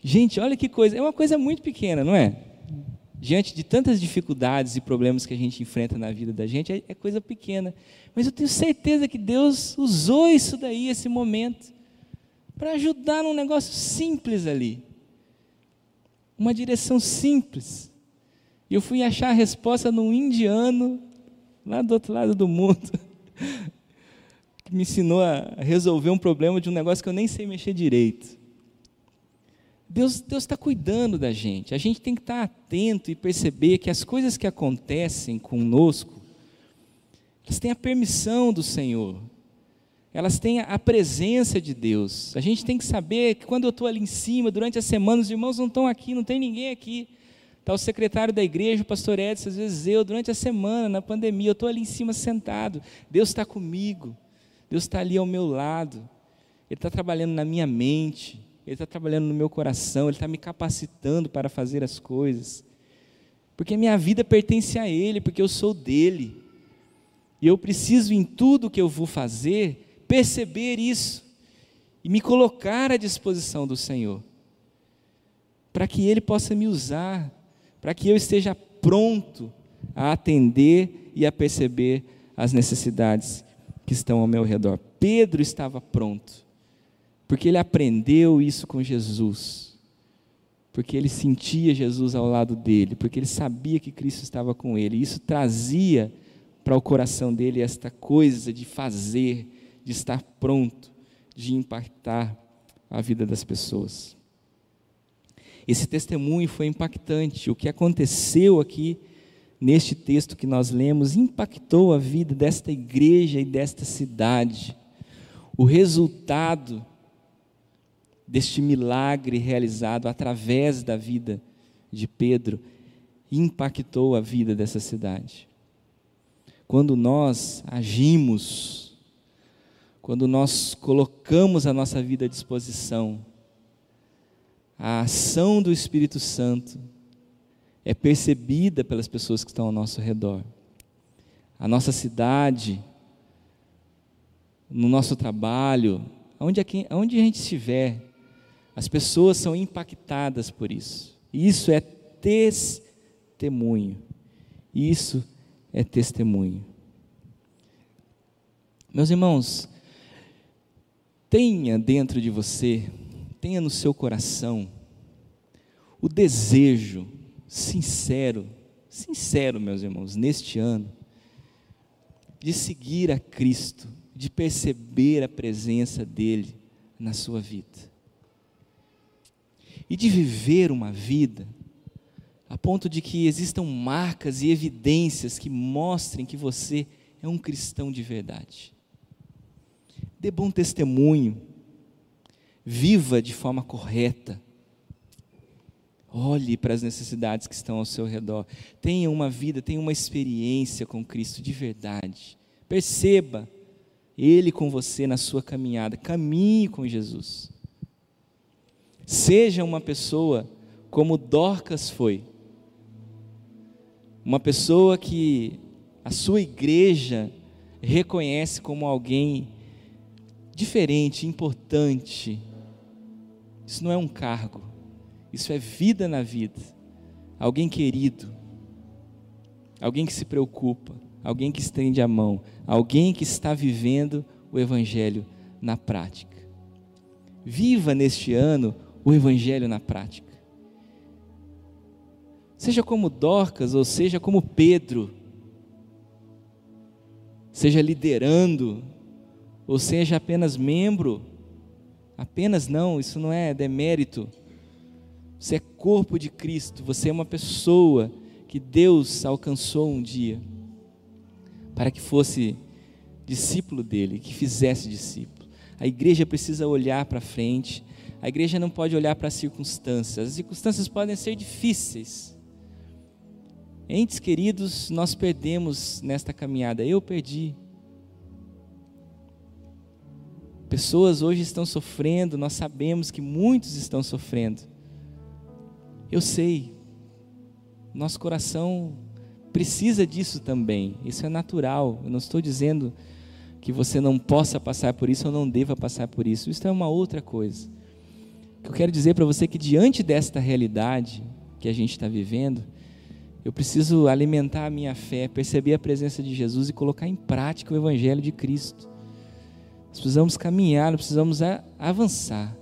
Gente, olha que coisa, é uma coisa muito pequena, não é? Diante de tantas dificuldades e problemas que a gente enfrenta na vida da gente, é, é coisa pequena. Mas eu tenho certeza que Deus usou isso daí, esse momento, para ajudar num negócio simples ali. Uma direção simples e eu fui achar a resposta num indiano, lá do outro lado do mundo, me ensinou a resolver um problema de um negócio que eu nem sei mexer direito. Deus está cuidando da gente. A gente tem que estar atento e perceber que as coisas que acontecem conosco, elas têm a permissão do Senhor. Elas têm a presença de Deus. A gente tem que saber que quando eu estou ali em cima, durante a semana, os irmãos não estão aqui, não tem ninguém aqui. Está o secretário da igreja, o pastor Edson, às vezes eu, durante a semana, na pandemia, eu estou ali em cima sentado. Deus está comigo. Deus está ali ao meu lado. Ele está trabalhando na minha mente. Ele está trabalhando no meu coração. Ele está me capacitando para fazer as coisas. Porque a minha vida pertence a Ele, porque eu sou dele. E eu preciso, em tudo que eu vou fazer, perceber isso e me colocar à disposição do Senhor, para que Ele possa me usar para que eu esteja pronto a atender e a perceber as necessidades que estão ao meu redor. Pedro estava pronto, porque ele aprendeu isso com Jesus, porque ele sentia Jesus ao lado dele, porque ele sabia que Cristo estava com ele. Isso trazia para o coração dele esta coisa de fazer, de estar pronto, de impactar a vida das pessoas. Esse testemunho foi impactante. O que aconteceu aqui neste texto que nós lemos impactou a vida desta igreja e desta cidade. O resultado deste milagre realizado através da vida de Pedro impactou a vida dessa cidade. Quando nós agimos, quando nós colocamos a nossa vida à disposição, a ação do Espírito Santo é percebida pelas pessoas que estão ao nosso redor. A nossa cidade, no nosso trabalho, onde, onde a gente estiver, as pessoas são impactadas por isso. Isso é testemunho. Isso é testemunho. Meus irmãos, tenha dentro de você tenha no seu coração o desejo sincero, sincero, meus irmãos, neste ano, de seguir a Cristo, de perceber a presença dEle na sua vida. e de viver uma vida a ponto de que existam marcas e evidências que mostrem que você é um cristão de verdade. Dê bom testemunho, viva de forma correta. Olhe para as necessidades que estão ao seu redor. Tenha uma vida, tenha uma experiência com Cristo de verdade. Perceba Ele com você na sua caminhada. Caminhe com Jesus. Seja uma pessoa como Dorcas foi. Uma pessoa que a sua igreja reconhece como alguém diferente, importante. Isso não é um cargo, isso é vida na vida. Alguém querido, alguém que se preocupa, alguém que estende a mão, alguém que está vivendo o Evangelho na prática. Viva neste ano o Evangelho na prática. Seja como Dorcas ou seja como Pedro, seja liderando ou seja apenas membro, apenas não, isso não é demérito. Você é corpo de Cristo, você é uma pessoa que Deus alcançou um dia para que fosse discípulo dele, que fizesse discípulo. A igreja precisa olhar para frente, a igreja não pode olhar para as circunstâncias. As circunstâncias podem ser difíceis. Entes queridos, nós perdemos nesta caminhada. Eu perdi. Pessoas hoje estão sofrendo, nós sabemos que muitos estão sofrendo. Eu sei, nosso coração precisa disso também, isso é natural. Eu não estou dizendo que você não possa passar por isso ou não deva passar por isso, isso é uma outra coisa. Eu quero dizer para você que diante desta realidade que a gente está vivendo, eu preciso alimentar a minha fé, perceber a presença de Jesus e colocar em prática o Evangelho de Cristo. Nós precisamos caminhar, nós precisamos avançar.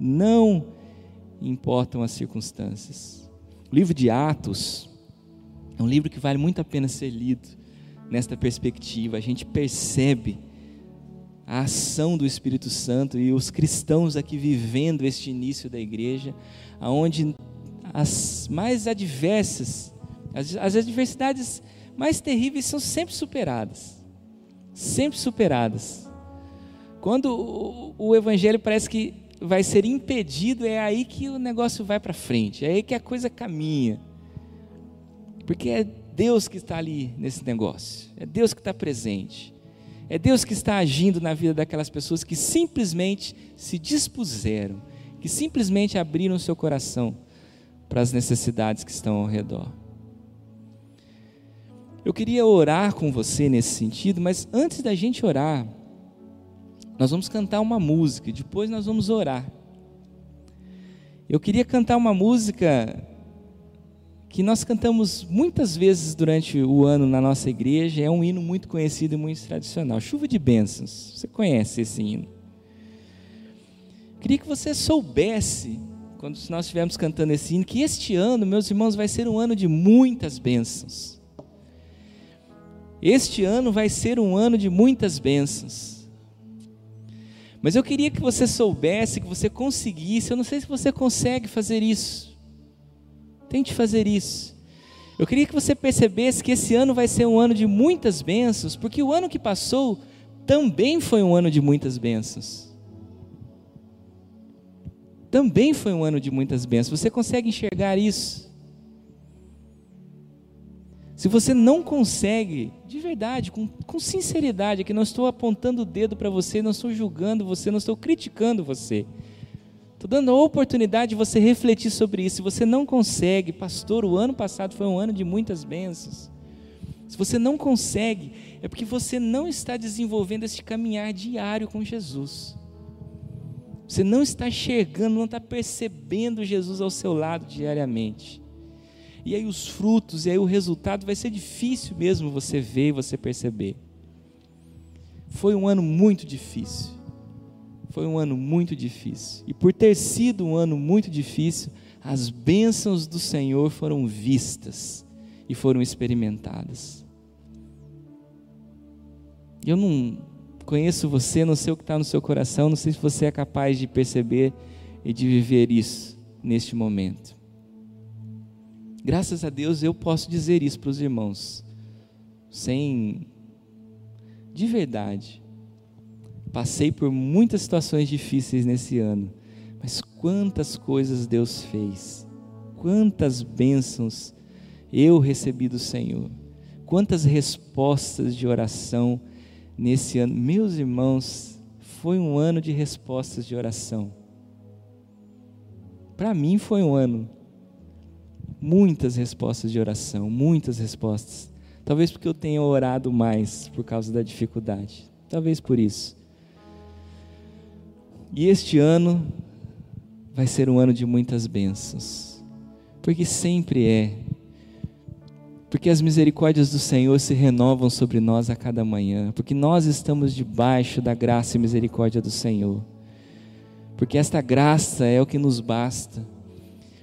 Não importam as circunstâncias. O livro de Atos é um livro que vale muito a pena ser lido nesta perspectiva. A gente percebe a ação do Espírito Santo e os cristãos aqui vivendo este início da igreja, aonde as mais adversas, as, as adversidades mais terríveis são sempre superadas. Sempre superadas. Quando o, o evangelho parece que vai ser impedido, é aí que o negócio vai para frente, é aí que a coisa caminha. Porque é Deus que está ali nesse negócio, é Deus que está presente, é Deus que está agindo na vida daquelas pessoas que simplesmente se dispuseram, que simplesmente abriram seu coração para as necessidades que estão ao redor. Eu queria orar com você nesse sentido, mas antes da gente orar, nós vamos cantar uma música, depois nós vamos orar. Eu queria cantar uma música que nós cantamos muitas vezes durante o ano na nossa igreja, é um hino muito conhecido e muito tradicional, Chuva de Bênçãos. Você conhece esse hino? Queria que você soubesse, quando nós estivermos cantando esse hino, que este ano, meus irmãos, vai ser um ano de muitas bênçãos. Este ano vai ser um ano de muitas bênçãos. Mas eu queria que você soubesse, que você conseguisse, eu não sei se você consegue fazer isso. Tente fazer isso. Eu queria que você percebesse que esse ano vai ser um ano de muitas bênçãos, porque o ano que passou também foi um ano de muitas bênçãos. Também foi um ano de muitas bênçãos. Você consegue enxergar isso? Se você não consegue, de verdade, com, com sinceridade, que não estou apontando o dedo para você, não estou julgando você, não estou criticando você. Estou dando a oportunidade de você refletir sobre isso. Se você não consegue, pastor, o ano passado foi um ano de muitas bênçãos. Se você não consegue, é porque você não está desenvolvendo esse caminhar diário com Jesus. Você não está enxergando, não está percebendo Jesus ao seu lado diariamente. E aí os frutos, e aí o resultado vai ser difícil mesmo você ver e você perceber. Foi um ano muito difícil. Foi um ano muito difícil. E por ter sido um ano muito difícil, as bênçãos do Senhor foram vistas e foram experimentadas. Eu não conheço você, não sei o que está no seu coração, não sei se você é capaz de perceber e de viver isso neste momento. Graças a Deus eu posso dizer isso para os irmãos, sem. de verdade. Passei por muitas situações difíceis nesse ano, mas quantas coisas Deus fez, quantas bênçãos eu recebi do Senhor, quantas respostas de oração nesse ano. Meus irmãos, foi um ano de respostas de oração. Para mim foi um ano. Muitas respostas de oração, muitas respostas. Talvez porque eu tenha orado mais por causa da dificuldade. Talvez por isso. E este ano vai ser um ano de muitas bênçãos. Porque sempre é porque as misericórdias do Senhor se renovam sobre nós a cada manhã, porque nós estamos debaixo da graça e misericórdia do Senhor, porque esta graça é o que nos basta,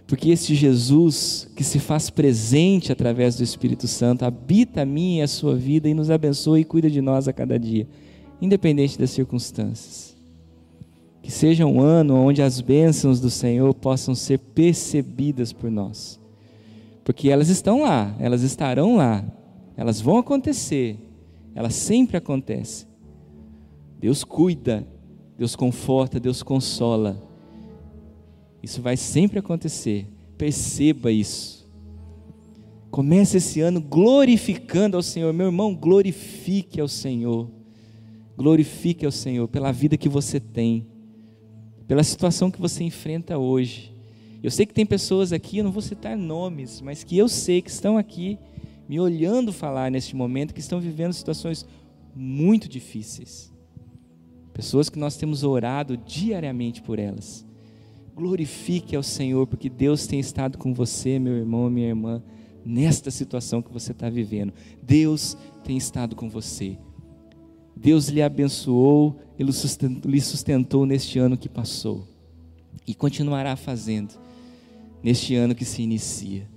porque este Jesus que se faz presente através do Espírito Santo habita a minha e a sua vida e nos abençoa e cuida de nós a cada dia, independente das circunstâncias. Que seja um ano onde as bênçãos do Senhor possam ser percebidas por nós porque elas estão lá, elas estarão lá, elas vão acontecer, elas sempre acontecem. Deus cuida, Deus conforta, Deus consola. Isso vai sempre acontecer. Perceba isso. Comece esse ano glorificando ao Senhor. Meu irmão, glorifique ao Senhor. Glorifique ao Senhor pela vida que você tem, pela situação que você enfrenta hoje. Eu sei que tem pessoas aqui, eu não vou citar nomes, mas que eu sei que estão aqui me olhando falar neste momento, que estão vivendo situações muito difíceis. Pessoas que nós temos orado diariamente por elas. Glorifique ao Senhor, porque Deus tem estado com você, meu irmão, minha irmã, nesta situação que você está vivendo. Deus tem estado com você. Deus lhe abençoou, Ele sustentou, lhe sustentou neste ano que passou e continuará fazendo neste ano que se inicia.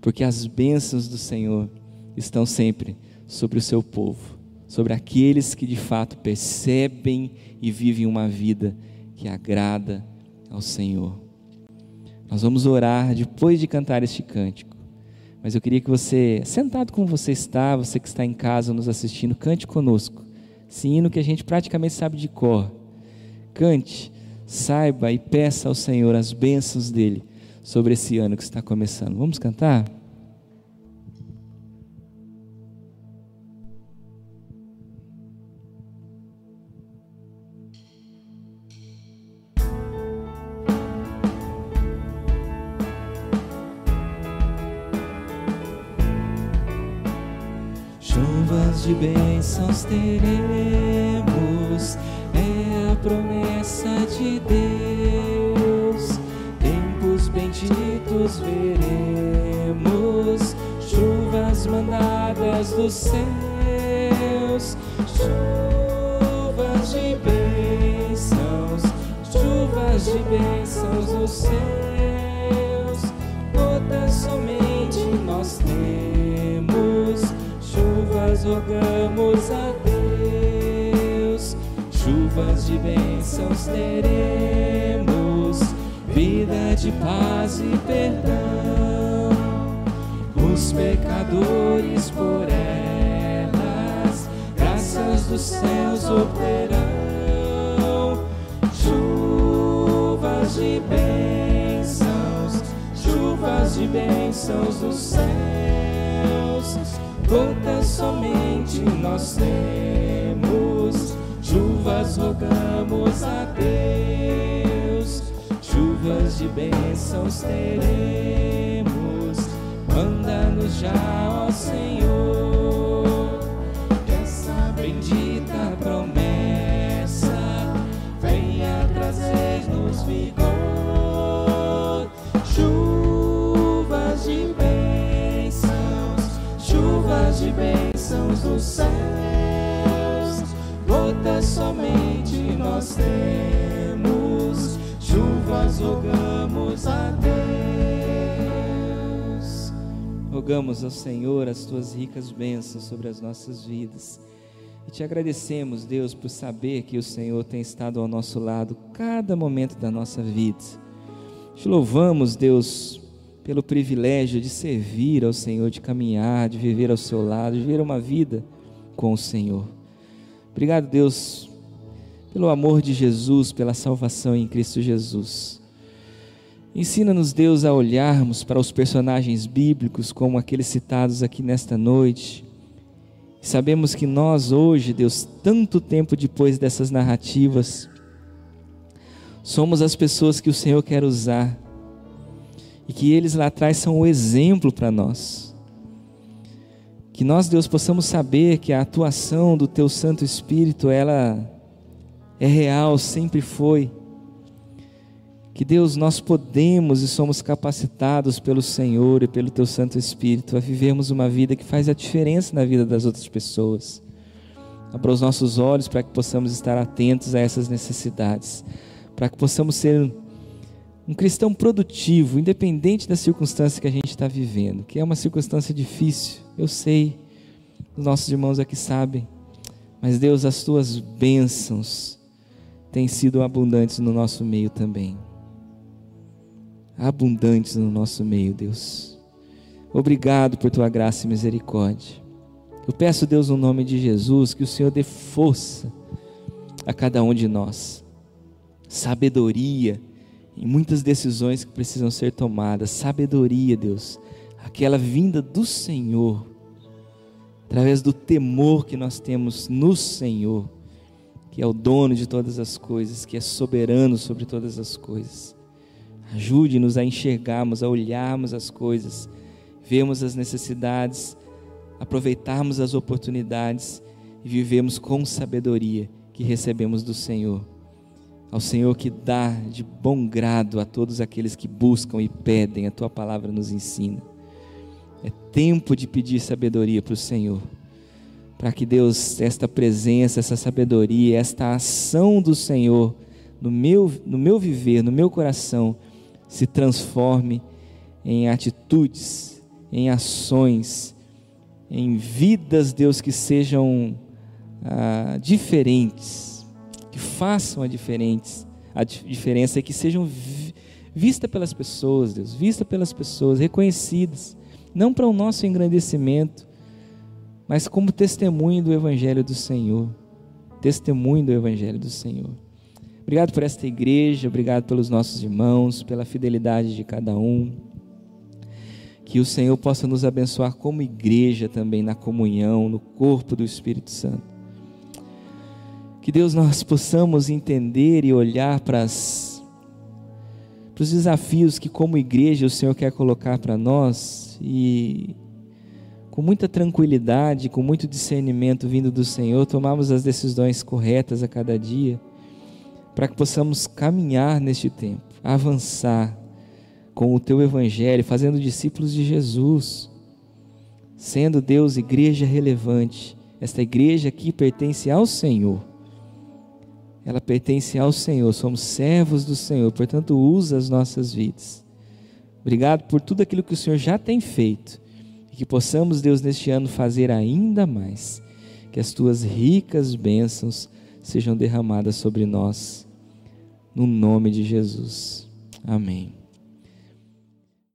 Porque as bênçãos do Senhor estão sempre sobre o seu povo, sobre aqueles que de fato percebem e vivem uma vida que agrada ao Senhor. Nós vamos orar depois de cantar este cântico. Mas eu queria que você, sentado como você está, você que está em casa nos assistindo, cante conosco. Esse hino que a gente praticamente sabe de cor. Cante saiba e peça ao Senhor as bênçãos dele sobre esse ano que está começando. Vamos cantar? Bênçãos teremos. Promessa de Deus. Tempos benditos veremos, chuvas mandadas dos céus, chuvas de bênçãos, chuvas de bênçãos dos céus. Gotas somente nós temos, chuvas rogamos a chuvas de bênçãos teremos, vida de paz e perdão. Os pecadores por elas, graças dos céus operão. Chuvas de bênçãos, chuvas de bênçãos dos céus, gotas somente nós temos. Chuvas rogamos a Deus, chuvas de bênçãos teremos, manda-nos já, ó Senhor, bênçãos do céu somente nós temos, chuvas rogamos a Deus. Rogamos ao Senhor as tuas ricas bênçãos sobre as nossas vidas. E te agradecemos, Deus, por saber que o Senhor tem estado ao nosso lado cada momento da nossa vida. Te louvamos, Deus, pelo privilégio de servir ao Senhor, de caminhar, de viver ao seu lado, de viver uma vida com o Senhor. Obrigado, Deus, pelo amor de Jesus, pela salvação em Cristo Jesus. Ensina-nos, Deus, a olharmos para os personagens bíblicos como aqueles citados aqui nesta noite. Sabemos que nós hoje, Deus, tanto tempo depois dessas narrativas, somos as pessoas que o Senhor quer usar e que eles lá atrás são o exemplo para nós. Que nós, Deus, possamos saber que a atuação do Teu Santo Espírito, ela é real, sempre foi. Que Deus, nós podemos e somos capacitados pelo Senhor e pelo Teu Santo Espírito a vivermos uma vida que faz a diferença na vida das outras pessoas. Abra os nossos olhos para que possamos estar atentos a essas necessidades, para que possamos ser um cristão produtivo, independente da circunstância que a gente está vivendo, que é uma circunstância difícil, eu sei, os nossos irmãos aqui sabem, mas Deus, as tuas bênçãos têm sido abundantes no nosso meio também. Abundantes no nosso meio, Deus. Obrigado por tua graça e misericórdia. Eu peço, Deus, no nome de Jesus, que o Senhor dê força a cada um de nós, sabedoria, em muitas decisões que precisam ser tomadas. Sabedoria, Deus, aquela vinda do Senhor, através do temor que nós temos no Senhor, que é o dono de todas as coisas, que é soberano sobre todas as coisas. Ajude-nos a enxergarmos, a olharmos as coisas, vermos as necessidades, aproveitarmos as oportunidades. E vivemos com sabedoria que recebemos do Senhor ao Senhor que dá de bom grado a todos aqueles que buscam e pedem, a tua palavra nos ensina. É tempo de pedir sabedoria para o Senhor, para que Deus, esta presença, essa sabedoria, esta ação do Senhor no meu, no meu viver, no meu coração, se transforme em atitudes, em ações, em vidas, Deus, que sejam ah, diferentes que façam a, diferentes, a diferença e que sejam vistas pelas pessoas, Deus, vistas pelas pessoas, reconhecidas, não para o nosso engrandecimento, mas como testemunho do Evangelho do Senhor. Testemunho do Evangelho do Senhor. Obrigado por esta igreja, obrigado pelos nossos irmãos, pela fidelidade de cada um. Que o Senhor possa nos abençoar como igreja também na comunhão, no corpo do Espírito Santo. Que Deus nós possamos entender e olhar para, os desafios que, como igreja, o Senhor quer colocar para nós e, com muita tranquilidade, com muito discernimento vindo do Senhor, tomarmos as decisões corretas a cada dia, para que possamos caminhar neste tempo, avançar com o Teu Evangelho, fazendo discípulos de Jesus, sendo Deus igreja relevante. Esta igreja aqui pertence ao Senhor ela pertence ao Senhor, somos servos do Senhor, portanto, usa as nossas vidas. Obrigado por tudo aquilo que o Senhor já tem feito e que possamos, Deus, neste ano fazer ainda mais. Que as tuas ricas bênçãos sejam derramadas sobre nós, no nome de Jesus. Amém.